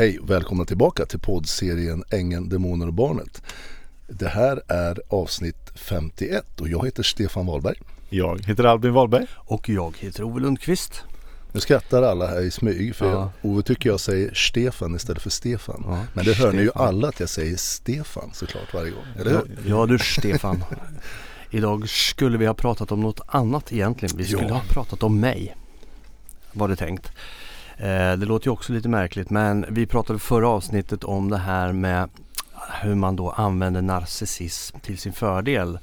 Hej och välkomna tillbaka till poddserien Ängeln, Demoner och Barnet. Det här är avsnitt 51 och jag heter Stefan Wahlberg. Jag heter Albin Wahlberg. Och jag heter Ove Lundqvist. Nu skrattar alla här i smyg för Ja. Ove tycker jag säger Stefan istället för Stefan. Ja, Men det hör ni ju alla att jag säger Stefan såklart varje gång. Eller hur? Ja du Stefan. Idag skulle vi ha pratat om något annat egentligen. Vi skulle Ja. ha pratat om mig. Var det tänkt. Eh, det låter ju också lite märkligt men vi pratade förra avsnittet om det här med hur man då använder narcissism till sin fördel.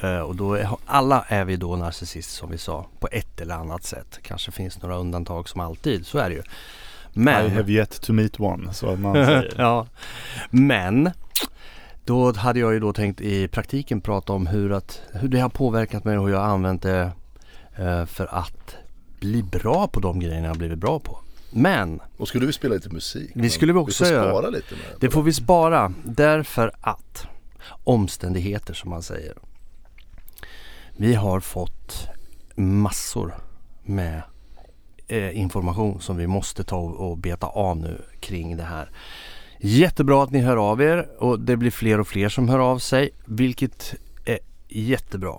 Eh, och då är, alla är vi då narcissister som vi sa på ett eller annat sätt. Kanske finns några undantag som alltid, så är det ju. Men I have yet to meet one, så man säger. ja. Men då hade jag ju då tänkt i praktiken prata om hur, att, hur det har påverkat mig och hur jag har använt det eh, för att bli bra på de grejerna jag har blivit bra på. Men Och skulle vi spela lite musik? Vi skulle vi vi också göra. spara lite med det får vi spara därför att omständigheter som man säger. Vi har fått massor med eh, information som vi måste ta och och beta av nu kring det här. Jättebra att ni hör av er och det blir fler och fler som hör av sig vilket är jättebra.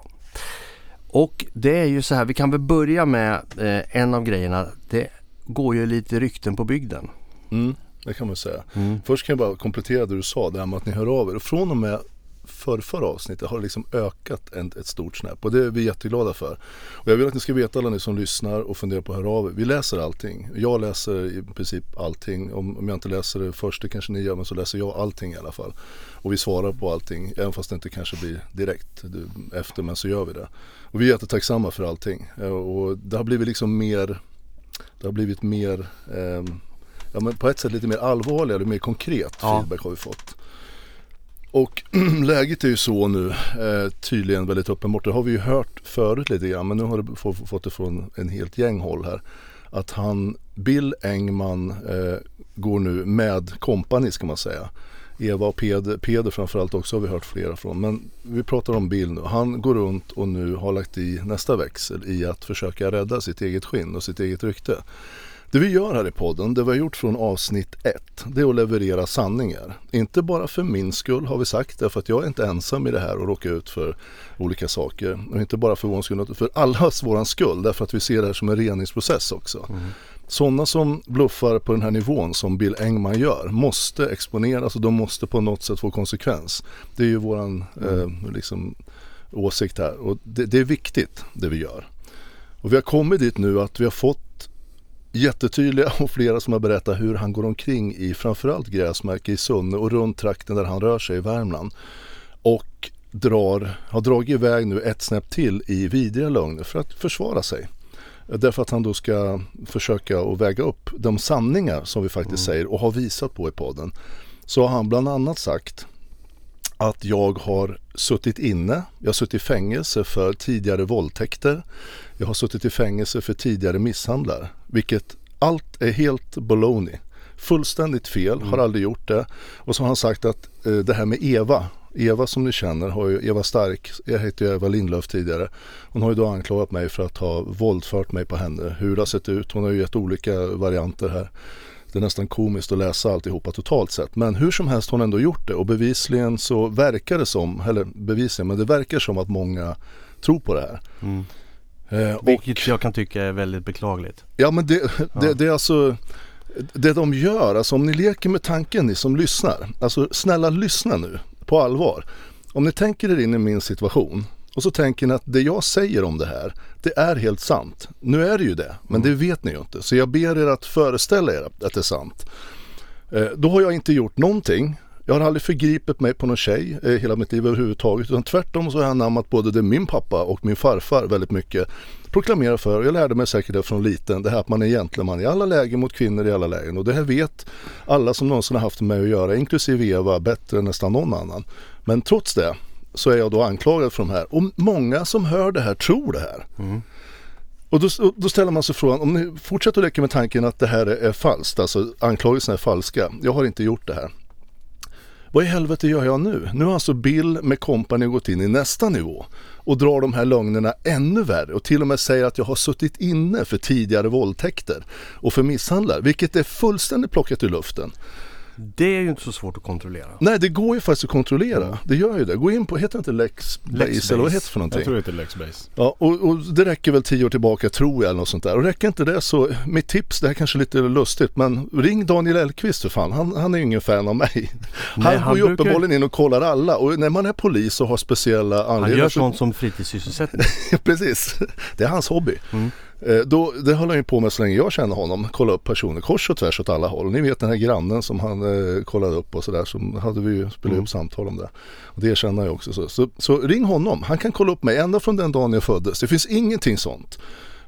Och det är ju så här, vi kan väl börja med eh, en av grejerna. Det går ju lite rykten på bygden. Mm, det kan man säga. Först kan jag bara komplettera det du sa, det här med att ni hör av er. Från och med för förra avsnittet har det liksom ökat en, ett stort snäpp och det är vi jätteglada för. Och jag vill att ni ska veta alla ni som lyssnar och funderar på att höra av er. Vi läser allting. Jag läser i princip allting. Om, om jag inte läser det först, det kanske ni gör, men så läser jag allting i alla fall. Och vi svarar på allting, även fast det inte kanske blir direkt efter, men så gör vi det. Och vi är jättetacksamma för allting. Eh, Och det har blivit liksom mer, det har blivit mer ehm, ja, men på ett sätt lite mer allvarligare, mer konkret Ja. feedback har vi fått. Och läget är ju så nu, eh, tydligen väldigt uppenbart, det har vi ju hört förut lite grann, men nu har det få- fått det från en helt gäng håll här. Att han, Bill Engman, eh, går nu med kompani ska man säga. Eva och Peder, Peder framförallt också har vi hört flera från. Men vi pratar om Bill nu. Han går runt och nu har lagt i nästa växel i att försöka rädda sitt eget skinn och sitt eget rykte. Det vi gör här i podden, det vi har gjort från avsnitt ett, det är att leverera sanningar. Inte bara för min skull har vi sagt, därför att jag är inte ensam i det här och råkar ut för olika saker. Och inte bara för vår skull, utan för allas våran skull, därför att vi ser det här som en reningsprocess också. Mm. Sådana som bluffar på den här nivån som Bill Engman gör måste exponeras och de måste på något sätt få konsekvens. Det är ju våran eh, liksom, åsikt här och det, det är viktigt det vi gör. Och vi har kommit dit nu att vi har fått jättetydliga och flera som har berättat hur han går omkring i framförallt Gräsmark i Sunne och runt trakten där han rör sig i Värmland. Och drar, har dragit iväg nu ett snäpp till i vidriga lögner för att försvara sig. Därför att han då ska försöka att väga upp de sanningar som vi faktiskt säger och har visat på i podden. Så har han bland annat sagt att jag har suttit inne, jag har suttit i fängelse för tidigare våldtäkter, jag har suttit i fängelse för tidigare misshandlar, vilket allt är helt baloney. Fullständigt fel, har aldrig gjort det. Och så har han sagt att eh, det här med Eva, Eva som ni känner, har ju, Eva Stark, jag hette ju Eva Lindlöf tidigare. Hon har ju då anklagat mig för att ha våldfört mig på henne, hur det har sett ut. Hon har ju gett olika varianter här. Det är nästan komiskt att läsa alltihopa totalt sett. Men hur som helst har hon ändå gjort det och bevisligen så verkar det som, eller bevisligen, men det verkar som att många tror på det här. Eh, och, Vilket jag kan tycka är väldigt beklagligt. ja men det, det, det är alltså det de gör, alltså om ni leker med tanken ni som lyssnar, alltså snälla lyssna nu på allvar. Om ni tänker er in i min situation och så tänker ni att det jag säger om det här, det är helt sant. Nu är det ju det, men det vet ni ju inte. Så jag ber er att föreställa er att det är sant. Eh, då har jag inte gjort någonting. Jag har aldrig förgripit mig på någon tjej eh, hela mitt liv överhuvudtaget. Utan tvärtom så har jag anammat både det min pappa och min farfar väldigt mycket proklamerar för. Och jag lärde mig säkert det från liten. Det här att man är gentleman i alla lägen mot kvinnor i alla lägen. Och det här vet alla som någonsin har haft med att göra, inklusive Eva, bättre än nästan någon annan. Men trots det så är jag då anklagad för de här. Och många som hör det här tror det här. Och då, då ställer man sig frågan, om ni fortsätter att leka med tanken att det här är, är falskt, alltså anklagelserna är falska. Jag har inte gjort det här. Vad i helvete gör jag nu? Nu har alltså Bill med kompani gått in i nästa nivå och drar de här lögnerna ännu värre och till och med säger att jag har suttit inne för tidigare våldtäkter och för misshandlar, vilket är fullständigt plockat ur luften. Det är ju inte så svårt att kontrollera. Nej, det går ju faktiskt att kontrollera. Det gör ju det. Gå in på, heter det inte Lexbase Lexbase. eller vad heter det för någonting? Jag tror det heter Lexbase. Ja, och, och det räcker väl tio år tillbaka tror jag eller något sånt där. Och räcker inte det så, mitt tips, det här kanske är lite lustigt, men ring Daniel Elkvist för fan. Han, han är ju ingen fan av mig. Han Nej, går han ju brukar- uppenbarligen in och kollar alla och när man är polis och har speciella Han anledningar gör så- sånt som fritidssysselsättning. Precis, det är hans hobby. Mm. Eh, Då, det höll han ju på med så länge jag känner honom. Kolla upp personer kors och tvärs åt alla håll. Ni vet den här grannen som han eh, kollade upp och sådär. Som hade vi ju spelat Mm. upp samtal om det. Och det känner jag också. Så, så, så ring honom. Han kan kolla upp mig ända från den dagen jag föddes. Det finns ingenting sånt.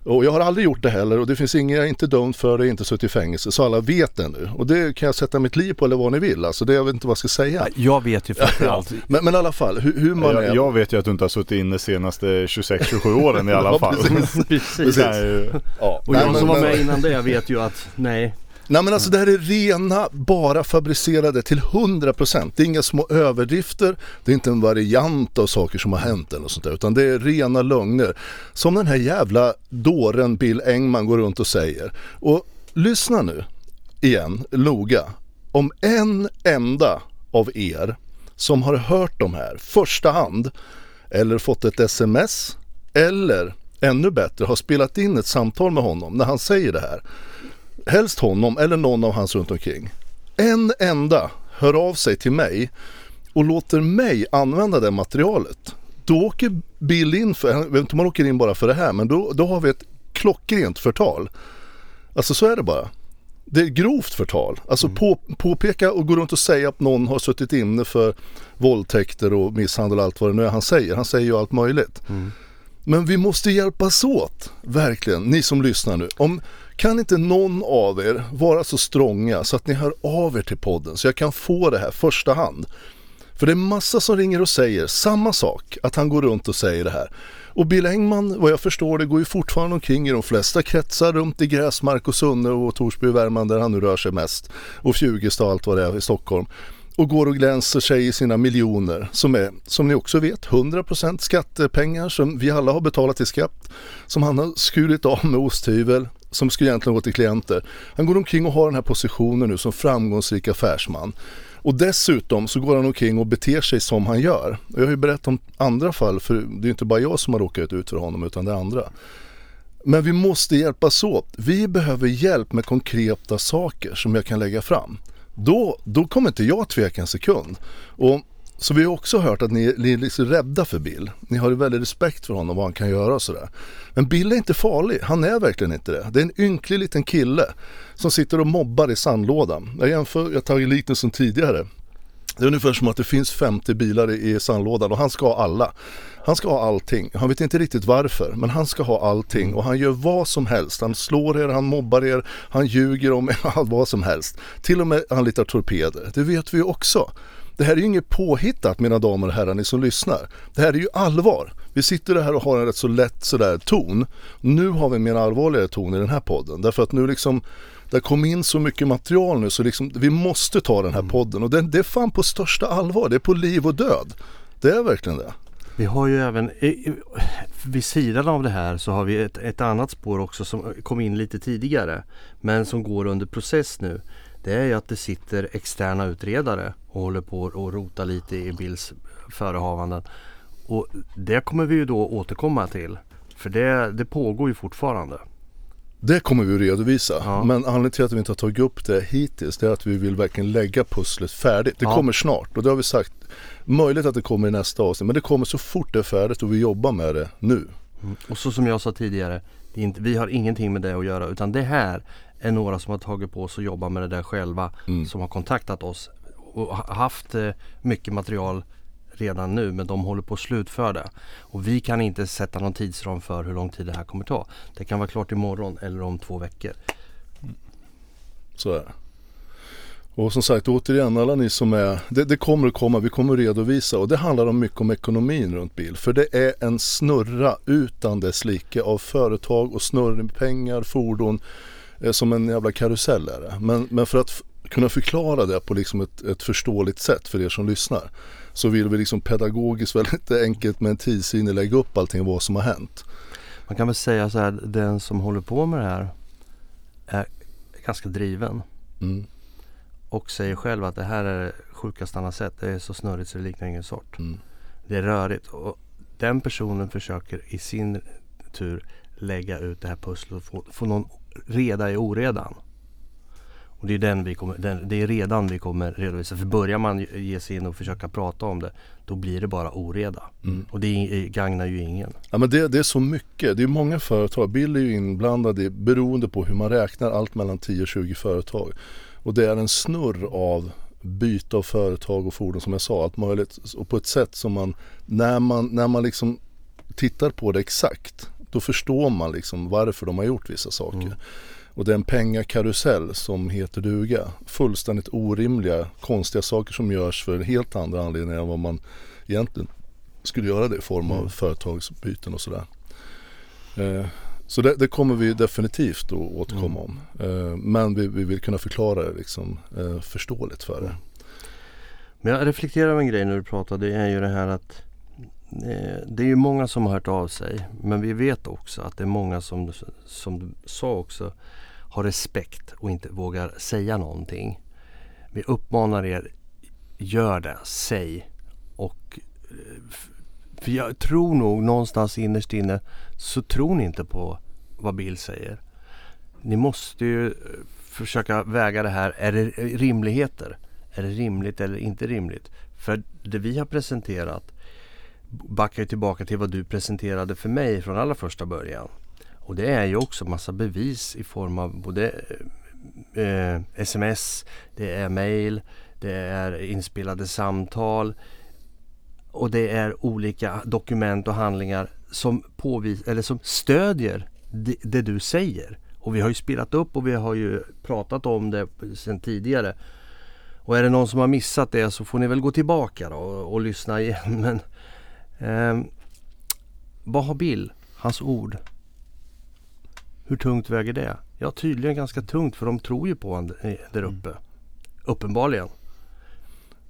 Och jag har aldrig gjort det heller och det finns inget, jag är inte dömd för det, inte suttit i fängelse. Så alla vet det nu. Och det kan jag sätta mitt liv på eller vad ni vill. Alltså det jag vet inte vad jag ska säga. Jag vet ju framförallt. Men, men i alla fall, hur, hur man är. Jag, jag vet ju att du inte har suttit inne de senaste 26-27 åren i alla Ja, fall. precis. Precis. Är ju- Ja, Och nej, jag men- som var men- med innan det vet ju att nej, Nej men alltså det här är rena, bara fabricerade till 100%. Det är inga små överdrifter, det är inte en variant av saker som har hänt eller något sånt där, utan det är rena lögner. Som den här jävla dåren Bill Engman går runt och säger. Och lyssna nu igen, noga. Om en enda av er som har hört de här första hand eller fått ett sms eller ännu bättre har spelat in ett samtal med honom när han säger det här helst honom eller någon av hans runt omkring. En enda hör av sig till mig och låter mig använda det materialet. Då åker Bill in för, jag vet inte om han åker in bara för det här, men då, då har vi ett klockrent förtal. Alltså så är det bara. Det är grovt förtal. Alltså på, påpeka och gå runt och säga att någon har suttit inne för våldtäkter och misshandel och allt vad det nu är han säger. Han säger ju allt möjligt. Men vi måste hjälpas åt, verkligen, ni som lyssnar nu. Om, kan inte någon av er vara så stronga så att ni hör av er till podden så jag kan få det här första hand. För det är massa som ringer och säger samma sak, att han går runt och säger det här. Och Bill Engman, vad jag förstår det, går ju fortfarande omkring i de flesta kretsar runt i Gräsmark och Sunne och Torsby och Värmland där han nu rör sig mest. Och Fjugesta och allt vad det är i Stockholm. Och går och glänser sig i sina miljoner som är, som ni också vet, 100% skattepengar som vi alla har betalat i skatt. Som han har skurit av med osthyvel som skulle egentligen gå till klienter. Han går omkring och har den här positionen nu som framgångsrik affärsman. Och dessutom så går han omkring och beter sig som han gör. Och jag har ju berättat om andra fall, för det är ju inte bara jag som har råkat ut för honom utan det är andra. Men vi måste hjälpas åt. Vi behöver hjälp med konkreta saker som jag kan lägga fram. Då, då kommer inte jag tveka en sekund. Och, så vi har också hört att ni, ni är liksom rädda för Bill. Ni har ju väldigt respekt för honom, vad han kan göra och sådär. Men Bill är inte farlig, han är verkligen inte det. Det är en ynklig liten kille som sitter och mobbar i sandlådan. Jag jämför, jag har tagit liknelsen tidigare. Det är ungefär som att det finns 50 bilar i, sandlådan och han ska ha alla. Han ska ha allting. Han vet inte riktigt varför, men han ska ha allting och han gör vad som helst. Han slår er, han mobbar er, han ljuger om er, vad som helst. Till och med anlitar torpeder. Det vet vi ju också. Det här är ju inget påhittat mina damer och herrar, ni som lyssnar. Det här är ju allvar. Vi sitter här och har en rätt så lätt sådär ton. Nu har vi en mer allvarligare ton i den här podden. Därför att nu liksom det kom in så mycket material nu så liksom, vi måste ta den här podden och den, det är fan på största allvar. Det är på liv och död. Det är verkligen det. Vi har ju även, vid sidan av det här så har vi ett, ett annat spår också som kom in lite tidigare men som går under process nu. Det är ju att det sitter externa utredare och håller på och rota lite i Bills förehavanden. Och det kommer vi ju då återkomma till. För det, det pågår ju fortfarande. Det kommer vi att redovisa. Ja. Men anledningen till att vi inte har tagit upp det hittills det är att vi vill verkligen lägga pusslet färdigt. Det Ja. kommer snart och det har vi sagt. Möjligt att det kommer i nästa avsnitt men det kommer så fort det är färdigt och vi jobbar med det nu. Och så som jag sa tidigare, inte, vi har ingenting med det att göra utan det här är några som har tagit på sig att jobba med det där själva Mm. som har kontaktat oss och ha- haft eh, mycket material redan nu men de håller på att slutföra det. Och vi kan inte sätta någon tidsram för hur lång tid det här kommer ta. Det kan vara klart imorgon eller om två veckor. Så är det. Och som sagt återigen alla ni som är, det, det kommer att komma, vi kommer att redovisa och det handlar om mycket om ekonomin runt bil. För det är en snurra utan dess like av företag och snurr pengar, fordon, som en jävla karusell är det. Men, men för att kunna förklara det på liksom ett, ett förståeligt sätt för er som lyssnar. Så vill vi liksom pedagogiskt väldigt enkelt med en tidslinje lägga upp allting vad som har hänt. Man kan väl säga så här, den som håller på med det här är ganska driven. Mm. Och säger själv att det här är det sjukaste han har sett. Det är så snurrigt så det liknar ingen sort. Mm. Det är rörigt. Och den personen försöker i sin tur lägga ut det här pusslet och få, få någon reda i oredan. Och det är, den vi kommer, den, det är redan vi kommer redovisa. För börjar man ge sig in och försöka prata om det då blir det bara oreda. Mm. Och det gagnar ju ingen. Ja, men det, det är så mycket. Det är många företag. Bill är ju inblandad i, beroende på hur man räknar, allt mellan 10 och 20 företag. Och det är en snurr av byte av företag och fordon som jag sa. Allt möjligt. Och på ett sätt som man, när man, när man liksom tittar på det exakt, då förstår man liksom varför de har gjort vissa saker. Mm. Och det är en pengakarusell som heter duga. Fullständigt orimliga, konstiga saker som görs för helt andra anledningar än vad man egentligen skulle göra det i form av Mm. företagsbyten och sådär. Eh, så det, det kommer vi definitivt att återkomma om. Eh, men vi, vi vill kunna förklara det liksom, eh, förståeligt för er. Men jag reflekterar över en grej när du pratar. Det är ju det här att Eh, det är ju många som har hört av sig. Men vi vet också att det är många som, som du sa också, har respekt och inte vågar säga någonting. Vi uppmanar er, gör det, säg. Och eh, för jag tror nog någonstans innerst inne så tror ni inte på vad Bill säger. Ni måste ju eh, försöka väga det här. Är det rimligheter? Är det rimligt eller inte rimligt? För det vi har presenterat backar tillbaka till vad du presenterade för mig från allra första början. Och det är ju också massa bevis i form av både eh, eh sms, det är mail, det är inspelade samtal och det är olika dokument och handlingar som, påvis eller som stödjer det, det du säger. Och vi har ju spelat upp och vi har ju pratat om det sedan tidigare. Och är det någon som har missat det så får ni väl gå tillbaka då och, och lyssna igen. Men ehm, vad har Bill, hans ord? Hur tungt väger det? Ja tydligen ganska tungt för de tror ju på honom där uppe. Uppenbarligen.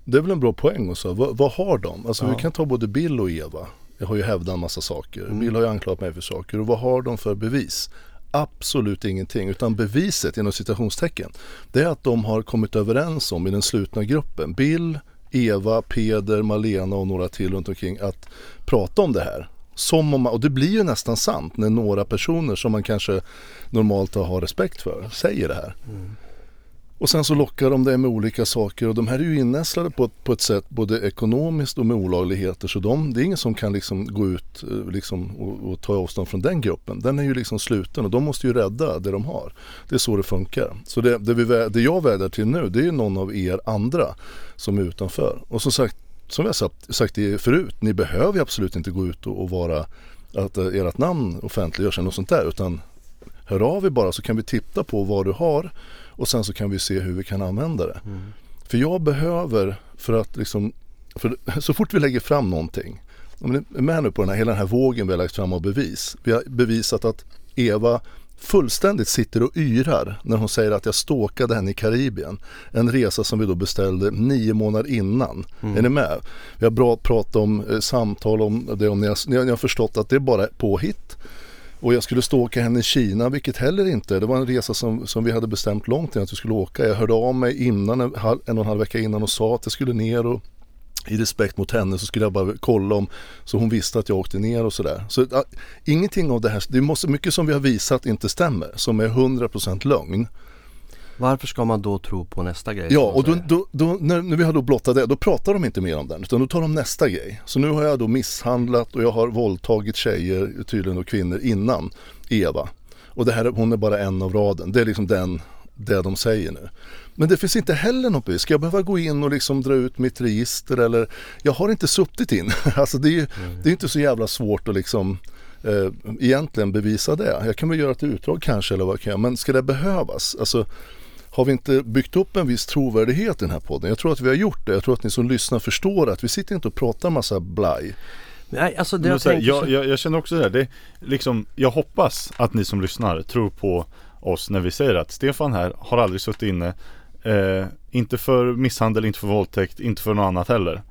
Det är väl en bra poäng också. Vad, vad har de? Alltså Ja. vi kan ta både Bill och Eva. Jag har ju hävdat en massa saker. Mm. Bill har ju anklagat mig för saker. Och vad har de för bevis? Absolut ingenting. Utan beviset inom citationstecken. Det är att de har kommit överens om i den slutna gruppen. Bill, Eva, Peder, Malena och några till runt omkring att prata om det här. Som om man, och det blir ju nästan sant när några personer som man kanske normalt har respekt för säger det här. Mm. Och sen så lockar de det med olika saker och de här är ju innästlade på, ett- på ett sätt både ekonomiskt och med olagligheter så de, det är ingen som kan liksom gå ut eh, liksom, och, och ta avstånd från den gruppen. Den är ju liksom sluten och de måste ju rädda det de har. Det är så det funkar. Så det, det, vi, det jag vädjar till nu det är ju någon av er andra som är utanför. Och som sagt, som jag sagt, sagt det förut, ni behöver ju absolut inte gå ut och, och vara att eh, ert namn offentliggörs eller något sånt där utan hör av er bara så kan vi titta på vad du har och sen så kan vi se hur vi kan använda det. För jag behöver för att liksom, för så fort vi lägger fram någonting, om ni är med nu på den här, hela den här vågen vi har lagt fram av bevis. Vi har bevisat att Eva fullständigt sitter och yrar när hon säger att jag stalkade henne i Karibien. En resa som vi då beställde nio månader innan. Är ni med? Vi har bra pratat om eh, samtal om det, om ni har, ni har förstått att det är bara påhitt. Och jag skulle stå och åka henne i Kina, vilket heller inte. Det var en resa som, som vi hade bestämt långt innan att vi skulle åka. Jag hörde av mig innan, en, och en halv vecka innan och sa att jag skulle ner och i respekt mot henne så skulle jag bara kolla om så hon visste att jag åkte ner och sådär. Så äh, ingenting av det här, det är mycket som vi har visat inte stämmer, som är 100% lögn. Varför ska man då tro på nästa grej? Ja, och då, då, då, när, när vi har då blottat det, då pratar de inte mer om den, utan då tar de nästa grej. Så nu har jag då misshandlat och jag har våldtagit tjejer, tydligen och kvinnor, innan Eva. Och det här, hon är bara en av raden. Det är liksom den, det de säger nu. Men det finns inte heller något bevis. Ska jag behöva gå in och liksom dra ut mitt register eller? Jag har inte suttit in. Alltså det är ju det är inte så jävla svårt att liksom eh, egentligen bevisa det. Jag kan väl göra ett utdrag kanske eller vad kan jag. Men ska det behövas? Alltså har vi inte byggt upp en viss trovärdighet i den här podden? Jag tror att vi har gjort det. Jag tror att ni som lyssnar förstår att vi sitter inte och pratar massa blaj. Nej, alltså det jag så här, tänker jag, så... jag, jag känner också det här, det, är liksom, jag hoppas att ni som lyssnar tror på oss när vi säger att Stefan här har aldrig suttit inne Eh, inte för misshandel, inte för våldtäkt, inte för något annat heller.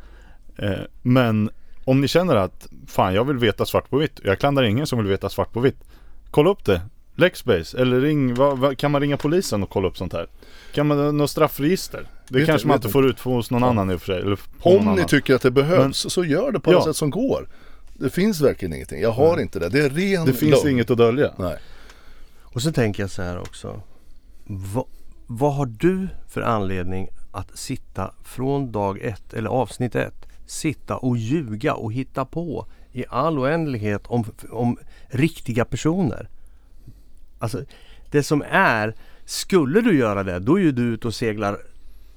Eh, men om ni känner att fan jag vill veta svart på vitt. Jag klandrar ingen som vill veta svart på vitt. Kolla upp det. Lexbase eller ring, vad, vad, kan man ringa polisen och kolla upp sånt här? Kan man något straffregister? Det Vet kanske du- man inte får ut hos någon Ja. annan i och för sig. Eller Om ni annan. tycker att det behövs så gör det på Ja. det sätt som går. Det finns verkligen ingenting. Jag har inte det. Det är ren Det finns lögn. inget att dölja. Nej. Och så tänker jag så här också. Va, vad har du för anledning att sitta från dag ett eller avsnitt ett sitta och ljuga och hitta på i all oändlighet om, om riktiga personer? Alltså det som är, skulle du göra det då är ju du ute och seglar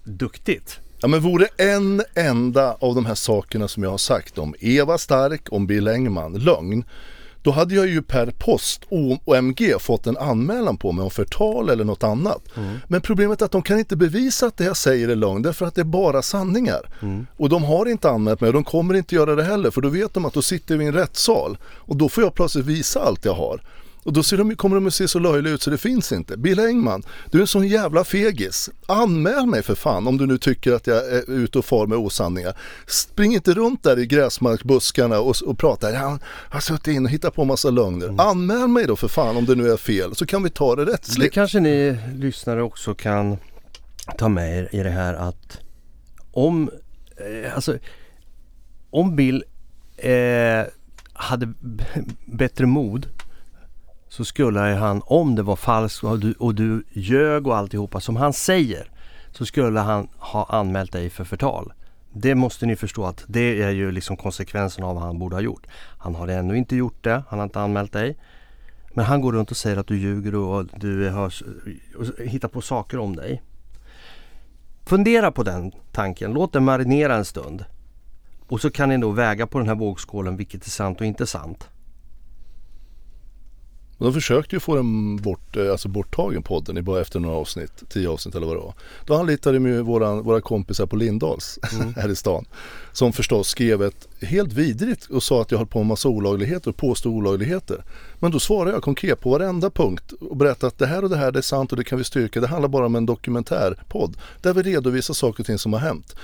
duktigt. Ja men vore en enda av de här sakerna som jag har sagt om Eva Stark, om Bill Engman, lögn. Då hade jag ju per post OMG fått en anmälan på mig om förtal eller något annat. Men problemet är att de kan inte bevisa att det jag säger är lögn därför att det är bara sanningar. Och de har inte anmält mig och de kommer inte göra det heller för då vet de att då sitter vi i en rättssal och då får jag plötsligt visa allt jag har. Och då ser de, kommer de att se så löjliga ut så det finns inte. Bill Engman, du är en sån jävla fegis. Anmäl mig för fan om du nu tycker att jag är ute och far med osanningar. Spring inte runt där i gräsmarksbuskarna och, och prata. Han har suttit in och hittat på massa lögner. Anmäl mig då för fan om det nu är fel så kan vi ta det Det rättsligt. kanske ni lyssnare också kan ta med er i det här att om, eh, alltså, om Bill eh, hade bättre mod så skulle han, om det var falskt och du, och du ljög och alltihopa som han säger, så skulle han ha anmält dig för förtal. Det måste ni förstå att det är ju liksom konsekvensen av vad han borde ha gjort. Han har ännu inte gjort det, han har inte anmält dig. Men han går runt och säger att du ljuger och du har, och hittar på saker om dig. Fundera på den tanken, låt den marinera en stund. Och så kan ni då väga på den här vågskålen vilket är sant och inte sant. Och de försökte ju få den bort, eh, alltså borttagen podden i bara efter några avsnitt, tio avsnitt eller vad det var. Då anlitade de ju våran, våra kompisar på Lindals här i stan. Som förstås skrev ett helt vidrigt och sa att jag höll på med massa olagligheter och påstod olagligheter. Men då svarade jag konkret på varenda punkt och berättade att det här och det här det är sant och det kan vi styrka. Det handlar bara om en dokumentärpodd där vi redovisar saker och ting som har hänt.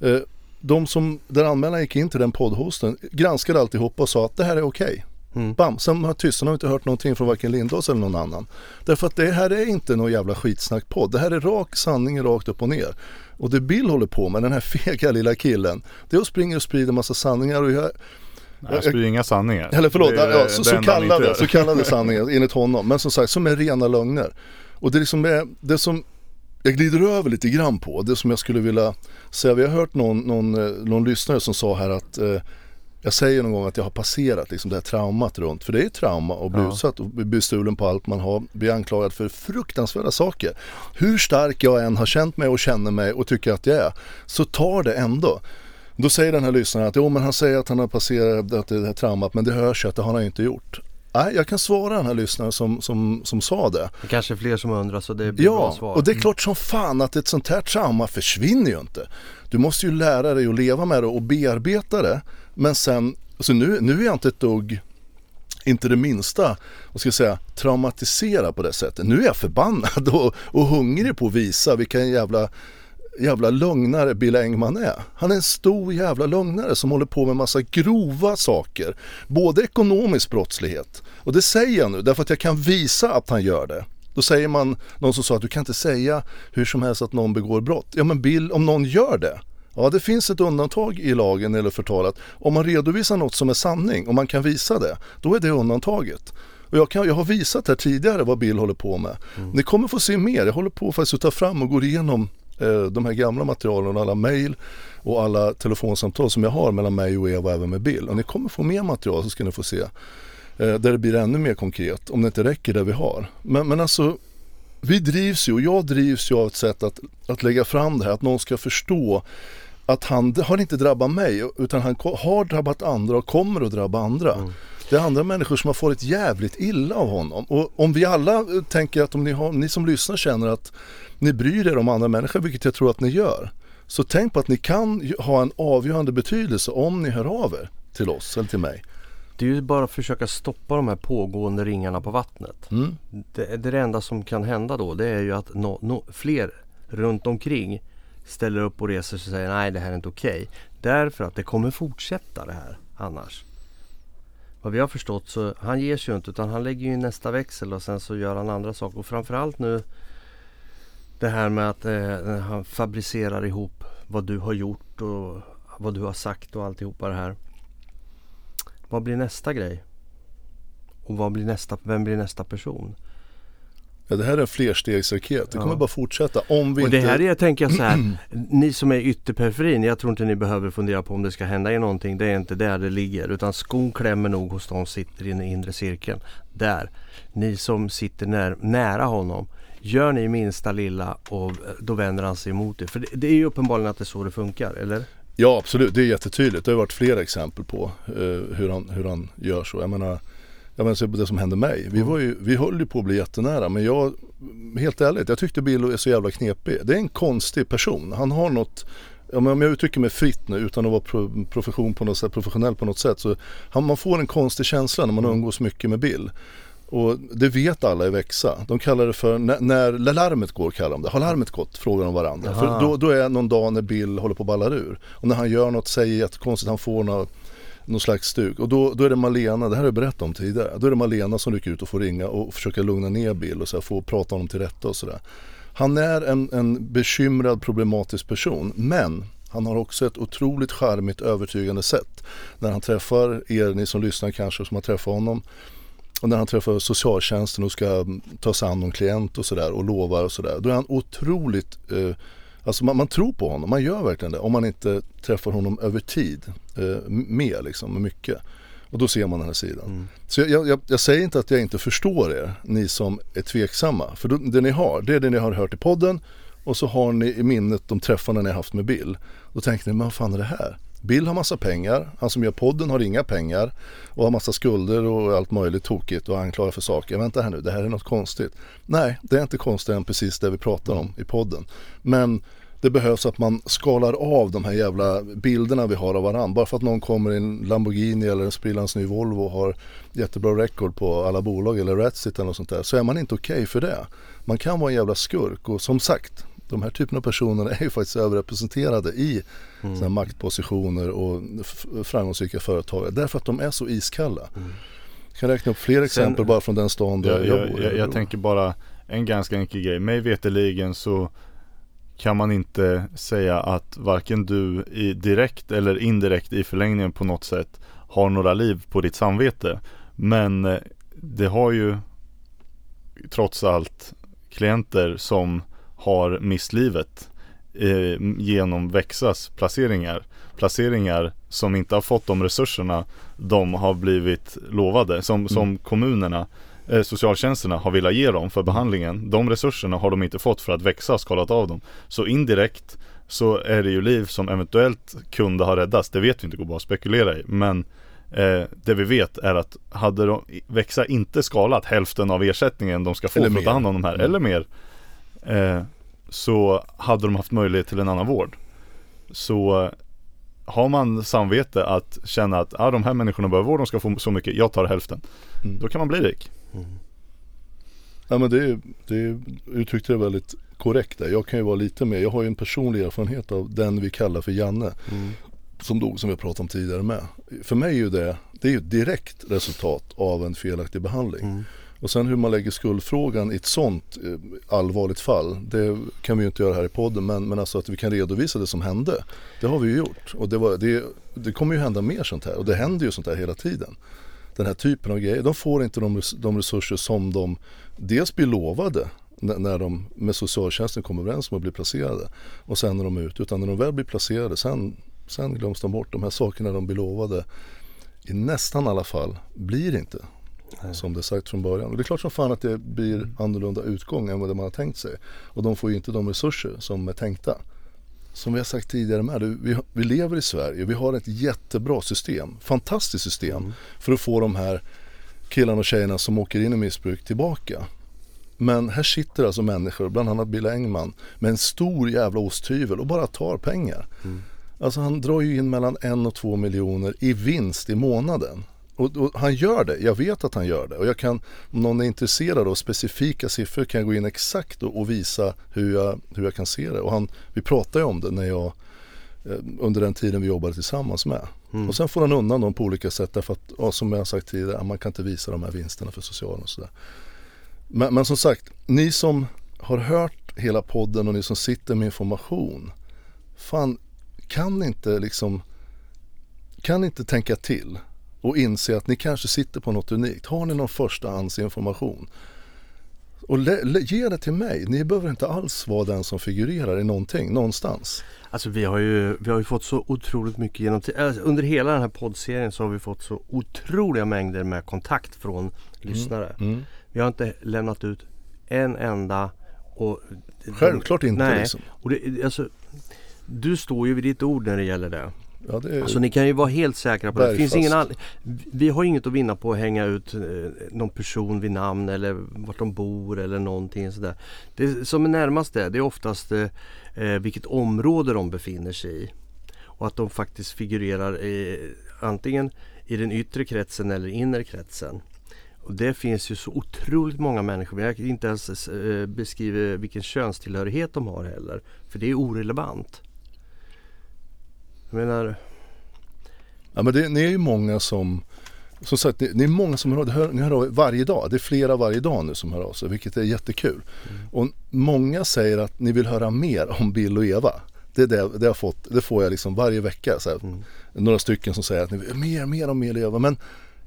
Eh, De som, där anmälan gick in till den poddhosten granskade alltihopa och sa att det här är okej. Bam, sen har tystnaden inte hört någonting från varken Lindås eller någon annan. Därför att det här är inte någon jävla skitsnackpodd. Det här är rak sanning rakt upp och ner. Och det Bill håller på med, den här fega lilla killen, det är att springa och sprida massa sanningar och jag, Jag sprider inga sanningar. eller förlåt, Det ja, så, så, kallade, så kallade sanningar enligt honom. Men som sagt, som är rena lögner. Och det, liksom är, det som jag glider över lite grann på, det som jag skulle vilja säga. Vi har hört någon, någon, eh, någon lyssnare som sa här att eh, jag säger någon gång att jag har passerat liksom det här traumat runt. För det är ett trauma att Ja. utsatt och bli bestulen på allt man har. Bli anklagad för fruktansvärda saker. Hur stark jag än har känt mig och känner mig och tycker att jag är. Så tar det ändå. Då säger den här lyssnaren att jo men han säger att han har passerat att det här traumat men det hörs ju att det har han ju inte gjort. Nej, jag kan svara den här lyssnaren som, som, som sa det. Det kanske är fler som undrar så det blir bra Ja, svar. och det är klart som fan att ett sånt här trauma försvinner ju inte. Du måste ju lära dig att leva med det och bearbeta det. Men sen, alltså nu, nu är jag inte ett dugg, inte det minsta, vad ska jag säga, traumatiserad på det sättet. Nu är jag förbannad och, och hungrig på att visa vilken jävla jävla lögnare Bill Engman är. Han är en stor jävla lögnare som håller på med massa grova saker. Både ekonomisk brottslighet, och det säger jag nu därför att jag kan visa att han gör det. Då säger man, någon som sa att du kan inte säga hur som helst att någon begår brott. Ja men Bill, om någon gör det, ja det finns ett undantag i lagen eller förtalat. Om man redovisar något som är sanning, om man kan visa det, då är det undantaget. Och jag, kan, jag har visat här tidigare vad Bill håller på med. Ni kommer få se mer, jag håller på faktiskt att ta fram och går igenom eh, de här gamla materialen och alla mejl och alla telefonsamtal som jag har mellan mig och Eva och även med Bill. Och ni kommer få mer material så ska ni få se. Eh, där det blir ännu mer konkret om det inte räcker det vi har. Men, men alltså vi drivs ju och jag drivs ju av ett sätt att, att lägga fram det här, att någon ska förstå att han har inte drabbat mig utan han har drabbat andra och kommer att drabba andra. Det är andra människor som har farit jävligt illa av honom. Och om vi alla eh, tänker att om ni, har, ni som lyssnar känner att ni bryr er om andra människor, vilket jag tror att ni gör. Så tänk på att ni kan ha en avgörande betydelse om ni hör av er till oss eller till mig. Det är ju bara att försöka stoppa de här pågående ringarna på vattnet. Mm. Det, det, enda som kan hända då det är ju att nå, nå, fler runt omkring ställer upp och reser sig och säger nej det här är inte okej. Därför att det kommer fortsätta det här annars. Vad vi har förstått så han ger sig ju inte utan han lägger ju in nästa växel och sen så gör han andra saker. Och framförallt nu det här med att eh, han fabricerar ihop vad du har gjort och vad du har sagt och alltihopa det här. Vad blir nästa grej? Och vad blir nästa, vem blir nästa person? Ja, det här är en flerstegsraket. Det kommer Ja. bara fortsätta om vi Och det inte... här är, jag tänker så här, ni som är ytterperiferin, jag tror inte ni behöver fundera på om det ska hända er någonting. Det är inte där det ligger. Utan skon klämmer nog hos de som sitter i den inre cirkeln. Där. Ni som sitter när, nära honom. Gör ni minsta lilla och eh, då vänder han sig emot er. För det, det är ju uppenbarligen att det är så det funkar, eller? Ja absolut, det är jättetydligt. Det har varit flera exempel på eh, hur, han, hur han gör så. Jag menar, jag menar se på det som hände mig. Vi, var ju, vi höll ju på att bli jättenära men jag, helt ärligt, jag tyckte Billo är så jävla knepig. Det är en konstig person. Han har något Ja, men om jag uttrycker mig fritt nu utan att vara pro, profession på något sätt, professionell på något sätt så han, man får en konstig känsla när man umgås mycket med Bill. Och det vet alla i Växa. De kallar det för, när, när larmet går kallar de det. Har larmet gått? Frågar de varandra. Aha. För då, då är någon dag när Bill håller på att ballar ur. Och när han gör något, säger jättekonstigt, han får något, någon slags stuk. Och då, då är det Malena, det här har jag berättat om tidigare. Då är det Malena som rycker ut och får ringa och försöka lugna ner Bill och så här, få prata honom till rätta och sådär. Han är en, en bekymrad, problematisk person. Men han har också ett otroligt charmigt, övertygande sätt. När han träffar er, ni som lyssnar kanske, som har träffat honom. Och när han träffar socialtjänsten och ska ta sig an någon klient och sådär och lovar och sådär. Då är han otroligt, eh, alltså man, man tror på honom, man gör verkligen det. Om man inte träffar honom över tid eh, med liksom, med mycket. Och då ser man den här sidan. Så jag, jag, jag säger inte att jag inte förstår er, ni som är tveksamma. För det ni har, det är det ni har hört i podden. Och så har ni i minnet de träffarna ni har haft med Bill. Då tänker ni, men vad fan är det här? Bill har massa pengar, han som gör podden har inga pengar och har massa skulder och allt möjligt tokigt och anklagar för saker. Vänta här nu, det här är något konstigt. Nej, det är inte konstigt än precis det vi pratar om i podden. Men det behövs att man skalar av de här jävla bilderna vi har av varandra. Bara för att någon kommer i en Lamborghini eller en sprillans ny Volvo och har jättebra record på alla bolag eller Ratsit eller något sånt där. Så är man inte okej för det. Man kan vara en jävla skurk och som sagt de här typerna av personer är ju faktiskt överrepresenterade i såna här maktpositioner och framgångsrika företagare. Därför att de är så iskalla. Jag kan räkna upp fler exempel bara från den stan där Jag, jag, bor. jag, jag tänker bara en ganska enkel grej. Mig veterligen så kan man inte säga att varken du i direkt eller indirekt i förlängningen på något sätt har några liv på ditt samvete. Men eh, det har ju trots allt klienter som har mist livet eh, genom Växas placeringar. Placeringar som inte har fått de resurserna de har blivit lovade. Som, som kommunerna, eh, socialtjänsterna har velat ge dem för behandlingen. De resurserna har de inte fått för att Växa har skalat av dem. Så indirekt så är det ju liv som eventuellt kunde ha räddats. Det vet vi inte, går bara att spekulera i. Men eh, det vi vet är att hade de, Växa inte skalat hälften av ersättningen de ska få Eller för att ta hand om de här, Mm. eller mer eh, så hade de haft möjlighet till en annan vård. Så eh, har man samvete att känna att ah, de här människorna behöver vård, de ska få så mycket, jag tar hälften. Mm. Då kan man bli rik. Ja men det, är- det är- uttryckte det väldigt korrekt där. Jag kan ju vara lite mer, jag har ju en personlig erfarenhet av den vi kallar för Janne. Mm. Som dog som vi pratade om tidigare med. För mig är ju det, det är ju ett direkt resultat av en felaktig behandling. Och sen hur man lägger skuldfrågan i ett sånt eh, allvarligt fall. Det kan vi ju inte göra här i podden men, men alltså att vi kan redovisa det som hände. Det har vi ju gjort. Och det, var, det, det kommer ju hända mer sånt här och det händer ju sånt här hela tiden. Den här typen av grejer. De får inte de, de resurser som de dels blir lovade när, när de med socialtjänsten kommer överens om att bli placerade. Och sen när de är ute. Utan när de väl blir placerade sen, sen glöms de bort. De här sakerna de blir lovade i nästan alla fall blir inte som det är sagt från början. Och det är klart som fan att det blir annorlunda utgång än vad man har tänkt sig. Och de får ju inte de resurser som är tänkta. Som vi har sagt tidigare med, vi, vi lever i Sverige, vi har ett jättebra system, fantastiskt system för att få de här killarna och tjejerna som åker in i missbruk tillbaka. Men här sitter alltså människor, bland annat Bill Engman, med en stor jävla osthyvel och bara tar pengar. Alltså han drar ju in mellan en och två miljoner i vinst i månaden. Och, och, han gör det, jag vet att han gör det. Och jag kan, om någon är intresserad av specifika siffror kan jag gå in exakt och, och visa hur jag, hur jag kan se det. Och han, vi pratade ju om det när jag, eh, under den tiden vi jobbade tillsammans med. Mm. Och sen får han undan dem på olika sätt därför att, ja, som jag sagt tidigare, man kan inte visa de här vinsterna för socialen och sådär. Men, men som sagt, ni som har hört hela podden och ni som sitter med information. Fan, kan inte liksom, kan inte tänka till och inse att ni kanske sitter på något unikt. Har ni någon förstahandsinformation? Och ge det till mig. Ni behöver inte alls vara den som figurerar i någonting, någonstans. Alltså vi har ju, vi har ju fått så otroligt mycket genom alltså, Under hela den här poddserien så har vi fått så otroliga mängder med kontakt från mm. lyssnare. Mm. Vi har inte lämnat ut en enda och Självklart inte nej, liksom. Och det, alltså, du står ju vid ditt ord när det gäller det. Ja, är alltså ni kan ju vara helt säkra på det. det finns ingen all... Vi har inget att vinna på att hänga ut eh, någon person vid namn eller vart de bor eller någonting sådär. Det som är närmast det, det är oftast eh, eh, vilket område de befinner sig i. Och att de faktiskt figurerar i, antingen i den yttre kretsen eller inre kretsen. Och det finns ju så otroligt många människor, jag kan inte ens eh, beskriva vilken könstillhörighet de har heller. För det är orelevant. Jag menar... Ja men det, ni är ju många som som sagt, det, är många som hör, hör, ni hör av varje dag. Det är flera varje dag nu som hör av sig, vilket är jättekul. Mm. Och många säger att ni vill höra mer om Bill och Eva. Det, är det, det, har fått, det får jag liksom varje vecka. Så här, mm. Några stycken som säger att ni vill mer, mer om Bill och Eva. Men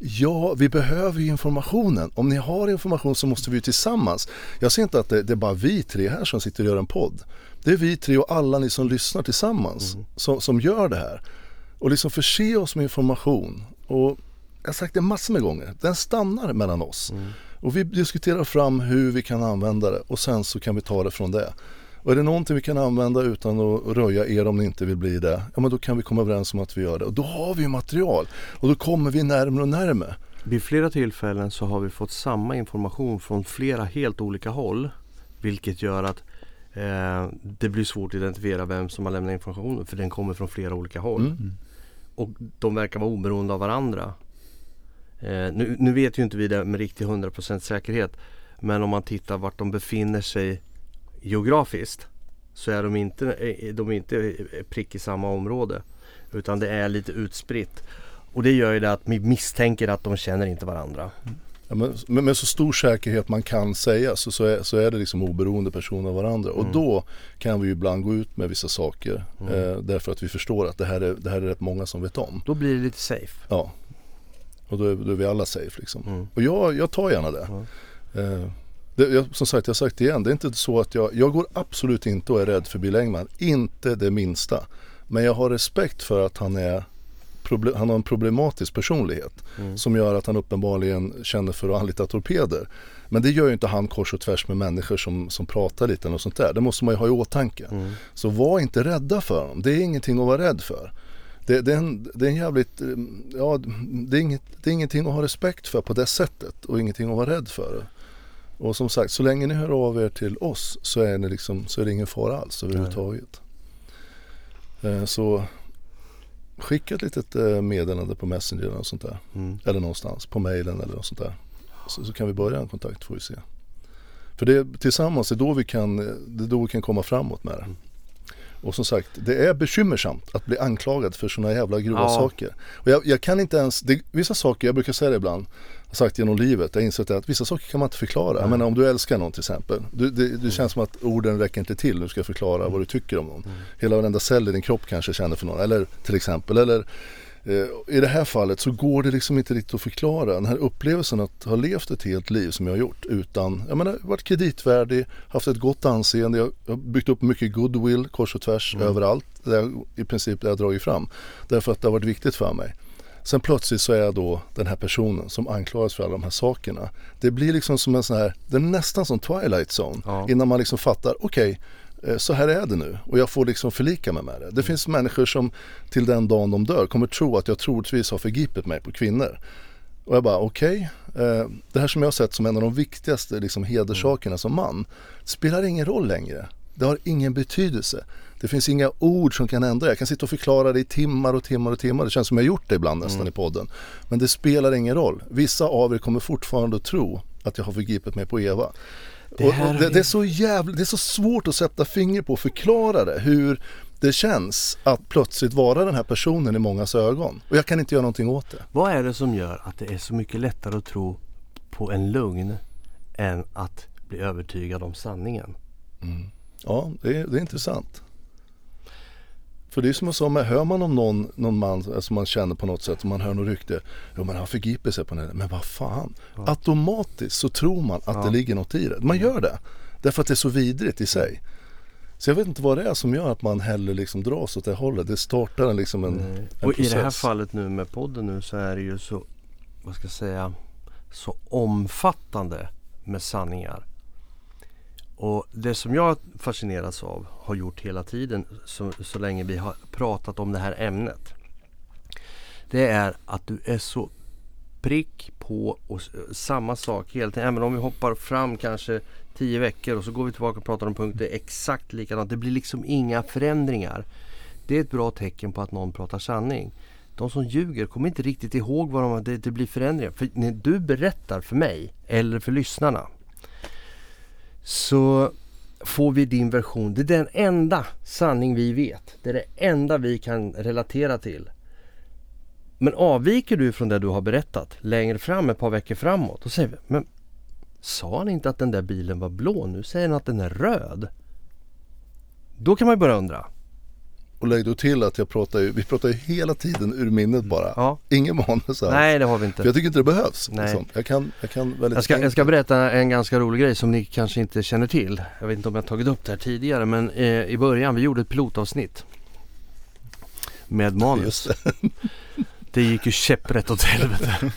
Ja, vi behöver ju informationen. Om ni har information så måste vi ju tillsammans. Jag ser inte att det, det, är bara vi tre här som sitter och gör en podd. Det är vi tre och alla ni som lyssnar tillsammans mm. som, som gör det här. Och liksom förse oss med information. Och jag har sagt det massor med gånger, den stannar mellan oss. Mm. Och vi diskuterar fram hur vi kan använda det och sen så kan vi ta det från det. Och är det någonting vi kan använda utan att röja er om ni inte vill bli det, ja men då kan vi komma överens om att vi gör det. Och då har vi material och då kommer vi närmare och närmare. Vid flera tillfällen så har vi fått samma information från flera helt olika håll. Vilket gör att det blir svårt att identifiera vem som har lämnat informationen för den kommer från flera olika håll. Mm. Och de verkar vara oberoende av varandra. Eh, nu, nu, vet ju inte vi det med riktig 100% säkerhet. Men om man tittar vart de befinner sig geografiskt så är de inte, eh, de är inte prick i samma område. Utan det är lite utspritt. Och det gör ju det att vi misstänker att de känner inte varandra. Ja, men, med så stor säkerhet man kan säga så, så, är, så är det liksom oberoende personer av varandra. Mm. Och då kan vi ju ibland gå ut med vissa saker. Mm. Eh, därför att vi förstår att det här, är, det här är rätt många som vet om. Då blir det lite safe. Ja. Och då är, då är vi alla safe liksom. Mm. Och jag, jag tar gärna det. Eh, det, jag, som sagt, jag har sagt det igen. Det är inte så att jag, jag går absolut inte och är rädd för Bill Engman. Inte det minsta. Men jag har respekt för att han är han har en problematisk personlighet mm. som gör att han uppenbarligen känner för att anlita torpeder. Men det gör ju inte han kors och tvärs med människor som, som pratar lite eller sånt där. Det måste man ju ha i åtanke. Mm. Så var inte rädda för honom. Det är ingenting att vara rädd för. Det, det, är, en, det är en jävligt, ja det är, inget, det är ingenting att ha respekt för på det sättet och ingenting att vara rädd för. Och som sagt, så länge ni hör av er till oss så är, ni liksom, så är det ingen fara alls överhuvudtaget. Eh, så skicka ett litet eh, meddelande på Messenger eller sånt där. Mm. Eller någonstans, på mejlen eller något sånt där. Så, så, kan vi börja en kontakt får vi se. För det tillsammans, det är då vi kan, det är då vi kan komma framåt med det. Mm. Och som sagt, det är bekymmersamt att bli anklagad för sådana jävla grova ja. saker. Och jag, jag, kan inte ens, det, vissa saker, jag brukar säga det ibland, sagt genom livet, jag har insett att vissa saker kan man inte förklara. Mm. Jag menar om du älskar någon till exempel. Du, det, det mm. känns som att orden räcker inte till, du ska förklara mm. vad du tycker om någon. Mm. Hela varenda cell i din kropp kanske känner för någon, eller till exempel. Eller eh, i det här fallet så går det liksom inte riktigt att förklara den här upplevelsen att ha levt ett helt liv som jag har gjort utan, jag menar, varit kreditvärdig, haft ett gott anseende, jag har byggt upp mycket goodwill kors och tvärs mm. överallt, där i princip där jag dragit fram. Därför att det har varit viktigt för mig. Sen plötsligt så är jag då den här personen som anklagas för alla de här sakerna. Det blir liksom som en sån här, det är nästan som Twilight Zone. Ja. Innan man liksom fattar, okej, okay, eh, så här är det nu och jag får liksom förlika mig med det. Det mm. finns människor som till den dagen de dör kommer tro att jag troligtvis har förgripit mig på kvinnor. Och jag bara okej, okay, eh, det här som jag har sett som en av de viktigaste liksom, hedersakerna mm. som man spelar ingen roll längre. Det har ingen betydelse. Det finns inga ord som kan ändra. Jag kan sitta och förklara det i timmar och timmar och timmar. Det känns som jag gjort det ibland nästan Mm. i podden. Men det spelar ingen roll. Vissa av er kommer fortfarande att tro att jag har förgripit mig på Eva. Det och, och det, det, är så jävla, det är så svårt att sätta finger på och förklara det. Hur det känns att plötsligt vara den här personen i mångas ögon. Och jag kan inte göra någonting åt det. Vad är det som gör att det är så mycket lättare att tro på en lugn än att bli övertygad om sanningen? Ja, det är, det är intressant. För det är som jag sa hör man om någon, någon man som man känner på något sätt, om man hör något rykte, jo men han förgriper sig på den, men vad fan, automatiskt så tror man att det ligger något i det. Man gör det, därför att det är så vidrigt i sig. Så jag vet inte vad det är som gör att man hellre liksom dras åt det hållet. Det startar liksom en, en Och process. i det här fallet nu med podden nu så är det ju så, vad ska jag säga, så omfattande med sanningar. Och det som jag fascineras av, har gjort hela tiden så, så länge vi har pratat om det här ämnet. Det är att du är så prick på och samma sak hela tiden. Även om vi hoppar fram kanske tio veckor och så går vi tillbaka och pratar om punkter exakt likadant. Det blir liksom inga förändringar. Det är ett bra tecken på att någon pratar sanning. De som ljuger kommer inte riktigt ihåg vad de, det, det blir förändringar. För när du berättar för mig eller för lyssnarna så får vi din version. Det är den enda sanning vi vet. Det är det enda vi kan relatera till. Men avviker du från det du har berättat längre fram, ett par veckor framåt, då säger vi, men sa han inte att den där bilen var blå? Nu säger han att den är röd. Då kan man ju börja undra. Och lägg då till att jag pratar ju, vi pratar ju hela tiden ur minnet bara. Ja. Ingen manus alls. Nej, det har vi inte. För jag tycker inte det behövs. Nej. Liksom. Jag, kan, jag kan väldigt Jag ska, jag ska berätta en ganska rolig grej som ni kanske inte känner till. Jag vet inte om jag tagit upp det här tidigare men eh, i början, vi gjorde ett pilotavsnitt. Med manus. Det. Det gick ju käpprätt åt helvete.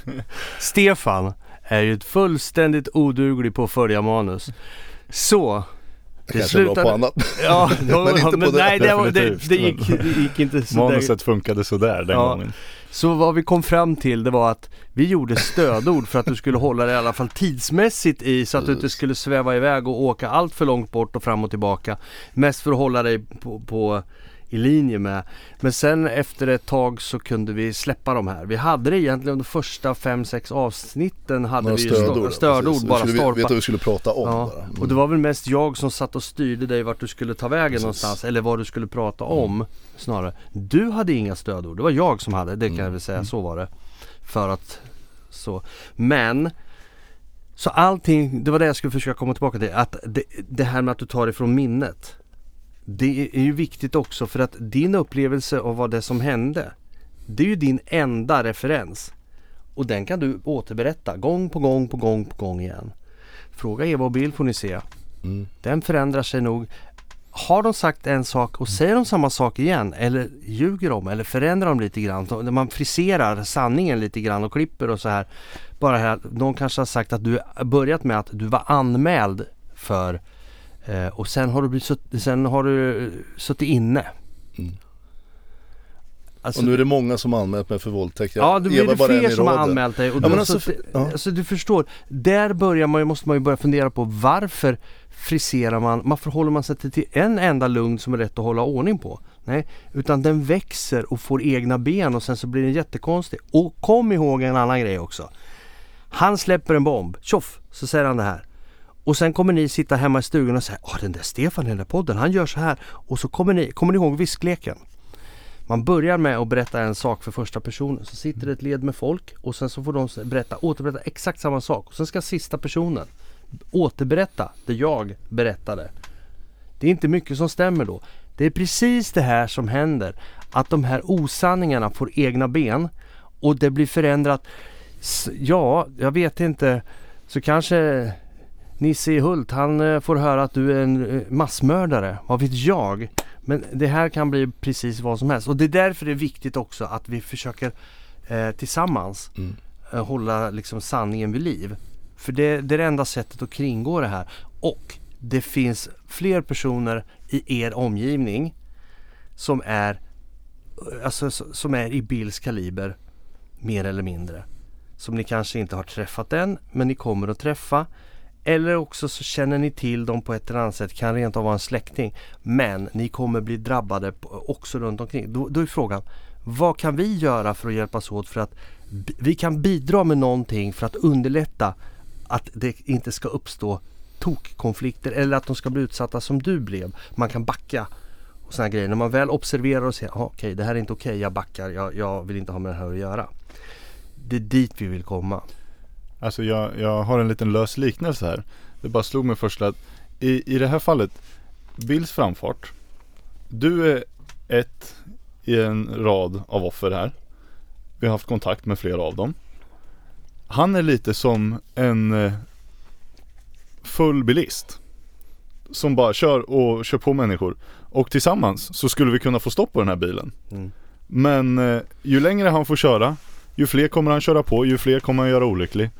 Stefan är ju fullständigt oduglig på att följa manus. Så. Jag kanske är bra på annat. Ja, Men inte på men det. nej det, var, det, det, gick, det gick inte så där. Manuset funkade sådär den Ja. gången. Så vad vi kom fram till det var att vi gjorde stödord för att du skulle hålla dig i alla fall tidsmässigt i så att du inte skulle sväva iväg och åka allt för långt bort och fram och tillbaka. Mest för att hålla dig på, på i linje med. Men sen efter ett tag så kunde vi släppa de här. Vi hade det egentligen de första 5-6 avsnitten hade Några vi stödord. stödord precis. bara Vi skulle stolpar. vad vi skulle prata om Ja, bara. Mm. och det var väl mest jag som satt och styrde dig vart du skulle ta vägen Precis. någonstans eller vad du skulle prata om snarare. Du hade inga stödord, det var jag som hade, det kan jag Mm. väl säga, så var det. För att så. Men så allting, det var det jag skulle försöka komma tillbaka till. Att det, det här med att du tar ifrån minnet. Det är ju viktigt också för att din upplevelse av vad det som hände. Det är ju din enda referens. Och den kan du återberätta gång på gång på gång på gång igen. Fråga Eva och Bill får ni se. Mm. Den förändrar sig nog. Har de sagt en sak och säger de samma sak igen eller ljuger de eller förändrar de lite grann? Man friserar sanningen lite grann och klipper och så här. Bara här, de kanske har sagt att du börjat med att du var anmäld för eh, och sen har du, blivit, sen har du eh, suttit inne. Mm. Alltså, Och nu är det många som har anmält mig för våldtäkt. Jag- Ja, då blir det fler som har anmält dig. Och Ja, alltså, suttit- ja. alltså du förstår, där börjar man måste man ju börja fundera på varför friserar man, varför håller man sig till en enda lugn som är rätt att hålla ordning på? Nej, utan den växer och får egna ben och sen så blir den jättekonstig. Och kom ihåg en annan grej också. Han släpper en bomb, tjoff, så säger han det här. Och sen kommer ni sitta hemma i stugan och säga Åh den där Stefan i den där podden, han gör så här. Och så kommer ni, kommer ni ihåg viskleken? Man börjar med att berätta en sak för första personen. Så sitter det ett led med folk och sen så får de berätta, återberätta exakt samma sak. Och sen ska sista personen återberätta det jag berättade. Det är inte mycket som stämmer då. Det är precis det här som händer. Att de här osanningarna får egna ben och det blir förändrat. Ja, jag vet inte. Så kanske Nisse Hult, han eh, får höra att du är en eh, massmördare. Vad vet jag? Men det här kan bli precis vad som helst. Och det är därför det är viktigt också att vi försöker eh, tillsammans Mm. eh, hålla liksom sanningen vid liv. För det, det är det enda sättet att kringgå det här. Och det finns fler personer i er omgivning som är, alltså, som är i Bills kaliber mer eller mindre. Som ni kanske inte har träffat än men ni kommer att träffa. Eller också så känner ni till dem på ett eller annat sätt, kan rent av vara en släkting. Men ni kommer bli drabbade också runt omkring. Då, då är frågan, vad kan vi göra för att hjälpas åt för att vi kan bidra med någonting för att underlätta att det inte ska uppstå tokkonflikter eller att de ska bli utsatta som du blev. Man kan backa och sådana grejer. När man väl observerar och säger, "Jaha, okej det här är inte okej, jag backar, jag, jag vill inte ha med det här att göra. Det är dit vi vill komma. Alltså jag, jag har en liten lös liknelse här. Det bara slog mig först att i, i det här fallet, Bills framfart. Du är ett i en rad av offer här. Vi har haft kontakt med flera av dem. Han är lite som en eh, full bilist. Som bara kör och kör på människor. Och tillsammans så skulle vi kunna få stopp på den här bilen. Mm. Men eh, ju längre han får köra, ju fler kommer han köra på, ju fler kommer han göra olycklig.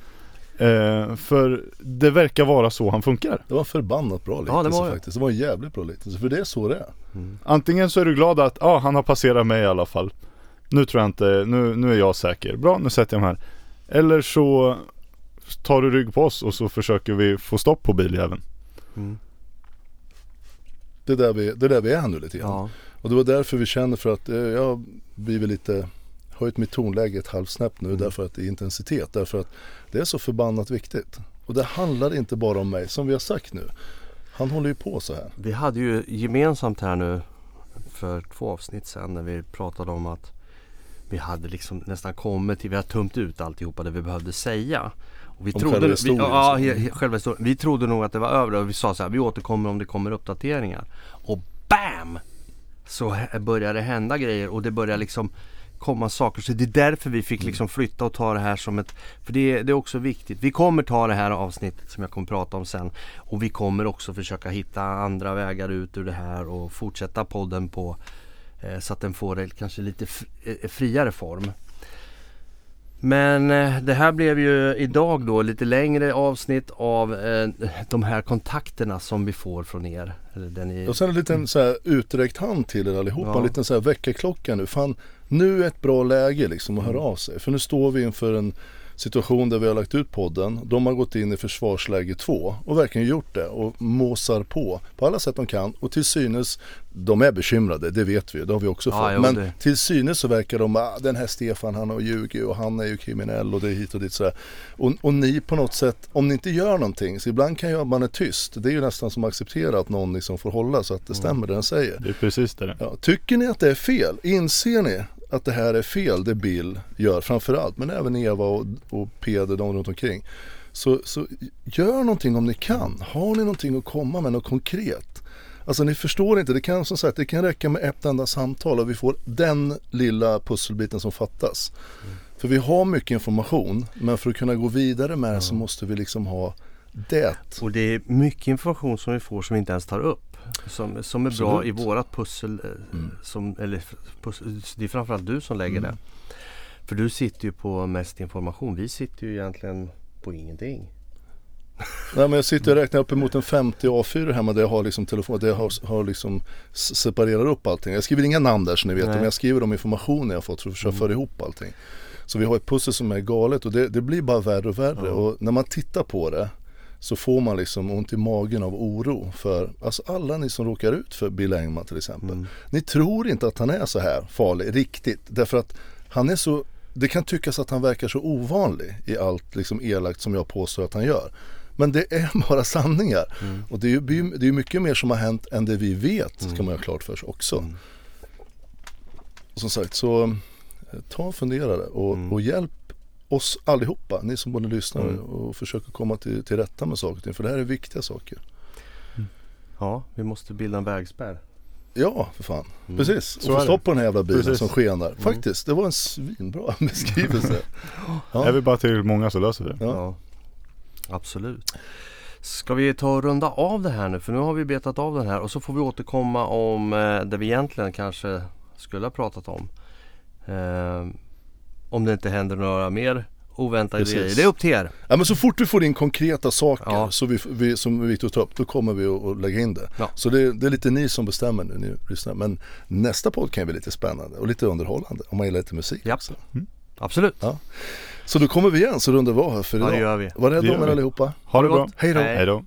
Eh, för det verkar vara så han funkar. Det var förbannat bra liknelse Ja, det var faktiskt. Det var en jävligt bra liknelse. För det är så det är. Antingen så är du glad att ah, han har passerat mig i alla fall. Nu tror jag inte, nu, nu är jag säker. Bra, nu sätter jag mig här. Eller så tar du rygg på oss och så försöker vi få stopp på biljäveln. Mm. Det är där vi, det är där vi är nu lite grann. Ja. Och det var därför vi känner för att jag har blivit lite höjt mitt tonläge ett halvsnäpp nu Mm. därför att det är intensitet. Därför att det är så förbannat viktigt. Och det handlar inte bara om mig som vi har sagt nu. Han håller ju på så här. Vi hade ju gemensamt här nu för två avsnitt sedan när vi pratade om att vi hade liksom nästan kommit till, vi har tömt ut alltihopa det vi behövde säga. Och vi Om trodde, själva vi, historien, ja, själva historien. Vi trodde nog att det var över och vi sa så här, vi återkommer om det kommer uppdateringar. Och BAM! Så börjar det hända grejer och det börjar liksom komma saker. Så det är därför vi fick liksom flytta och ta det här som ett... För det, det är också viktigt. Vi kommer ta det här avsnittet som jag kommer prata om sen. Och vi kommer också försöka hitta andra vägar ut ur det här och fortsätta podden på eh, så att den får en kanske lite eh, friare form. Men eh, det här blev ju idag då lite längre avsnitt av eh, de här kontakterna som vi får från er. Eller den ni, Och sen en liten så här uträckt hand till er allihopa. Ja. En liten så här väckarklocka nu. Fan, nu är ett bra läge liksom att höra av sig. För nu står vi inför en situation där vi har lagt ut podden. De har gått in i försvarsläge 2 och verkligen gjort det och måsar på på alla sätt de kan. Och till synes, de är bekymrade, det vet vi, det har vi också Ja, fått. jo, Men det- till synes så verkar de, ah, den här Stefan han har ljugit och han är ju kriminell och det är hit och dit sådär. Och, och ni på något sätt, om ni inte gör någonting, så ibland kan ju att man är tyst. Det är ju nästan som att acceptera att någon liksom får hålla så att det stämmer det den säger. Det är precis det. Ja, tycker ni att det är fel? Inser ni att det här är fel det Bill gör framförallt men även Eva och, och Peder de runt omkring. Så, så gör någonting om ni kan. Har ni någonting att komma med, något konkret? Alltså ni förstår inte, det kan som sagt det kan räcka med ett enda samtal och vi får den lilla pusselbiten som fattas. För vi har mycket information men för att kunna gå vidare med det så måste vi liksom ha det. Och det är mycket information som vi får som vi inte ens tar upp. Som, som är bra Absolut. i vårat pussel. eh, Mm. Som, eller, pussel, det är framförallt du som lägger Mm. det. För du sitter ju på mest information. Vi sitter ju egentligen på ingenting. Nej men jag sitter och räknar upp emot en 50 A4 hemma där jag har liksom telefon, där jag har, har liksom separerar upp allting. Jag skriver inga namn där så ni vet, Nej. men jag skriver de informationer jag fått för att försöka föra ihop allting. Så vi har ett pussel som är galet och det, det blir bara värre och värre. Ja. Och när man tittar på det så får man liksom ont i magen av oro för alltså alla ni som råkar ut för Bill Engman till exempel. Mm. Ni tror inte att han är så här farlig riktigt därför att han är så det kan tyckas att han verkar så ovanlig i allt liksom elakt som jag påstår att han gör. Men det är bara sanningar. Mm. Och det är ju det är mycket mer som har hänt än det vi vet ska man ha klart för sig också. Mm. Och som sagt så eh, ta en funderare och, Mm. och hjälp oss allihopa, ni som både lyssnar Mm. och försöker komma till, till rätta med saker och ting. För det här är viktiga saker. Ja, vi måste bilda en vägspärr. Ja, för fan. Mm. Precis. Så Och få är stopp på den här jävla bilen Precis. som skenar. Faktiskt, det var en svinbra beskrivelse. Är Ja. vi bara tillräckligt många så löser vi det. Ja. Ja. Absolut. Ska vi ta och runda av det här nu? För nu har vi betat av den här och så får vi återkomma om eh, det vi egentligen kanske skulle ha pratat om. Eh, om det inte händer några mer oväntade Precis. grejer. Det är upp till er. Ja men så fort vi får in konkreta saker Ja. så vi, vi, som Victor tar upp, då kommer vi att, lägga in det. Ja. Så det, det är lite ni som bestämmer nu, ni lyssnar. Men nästa podd kan bli lite spännande och lite underhållande om man gillar lite musik Japp. också. Absolut. Ja. Så då kommer vi igen så rundar vi av här för Ja, det idag. gör vi. Var rädda Det om er allihopa. Ha det bra. gott. Hej då. Hej. Hej då.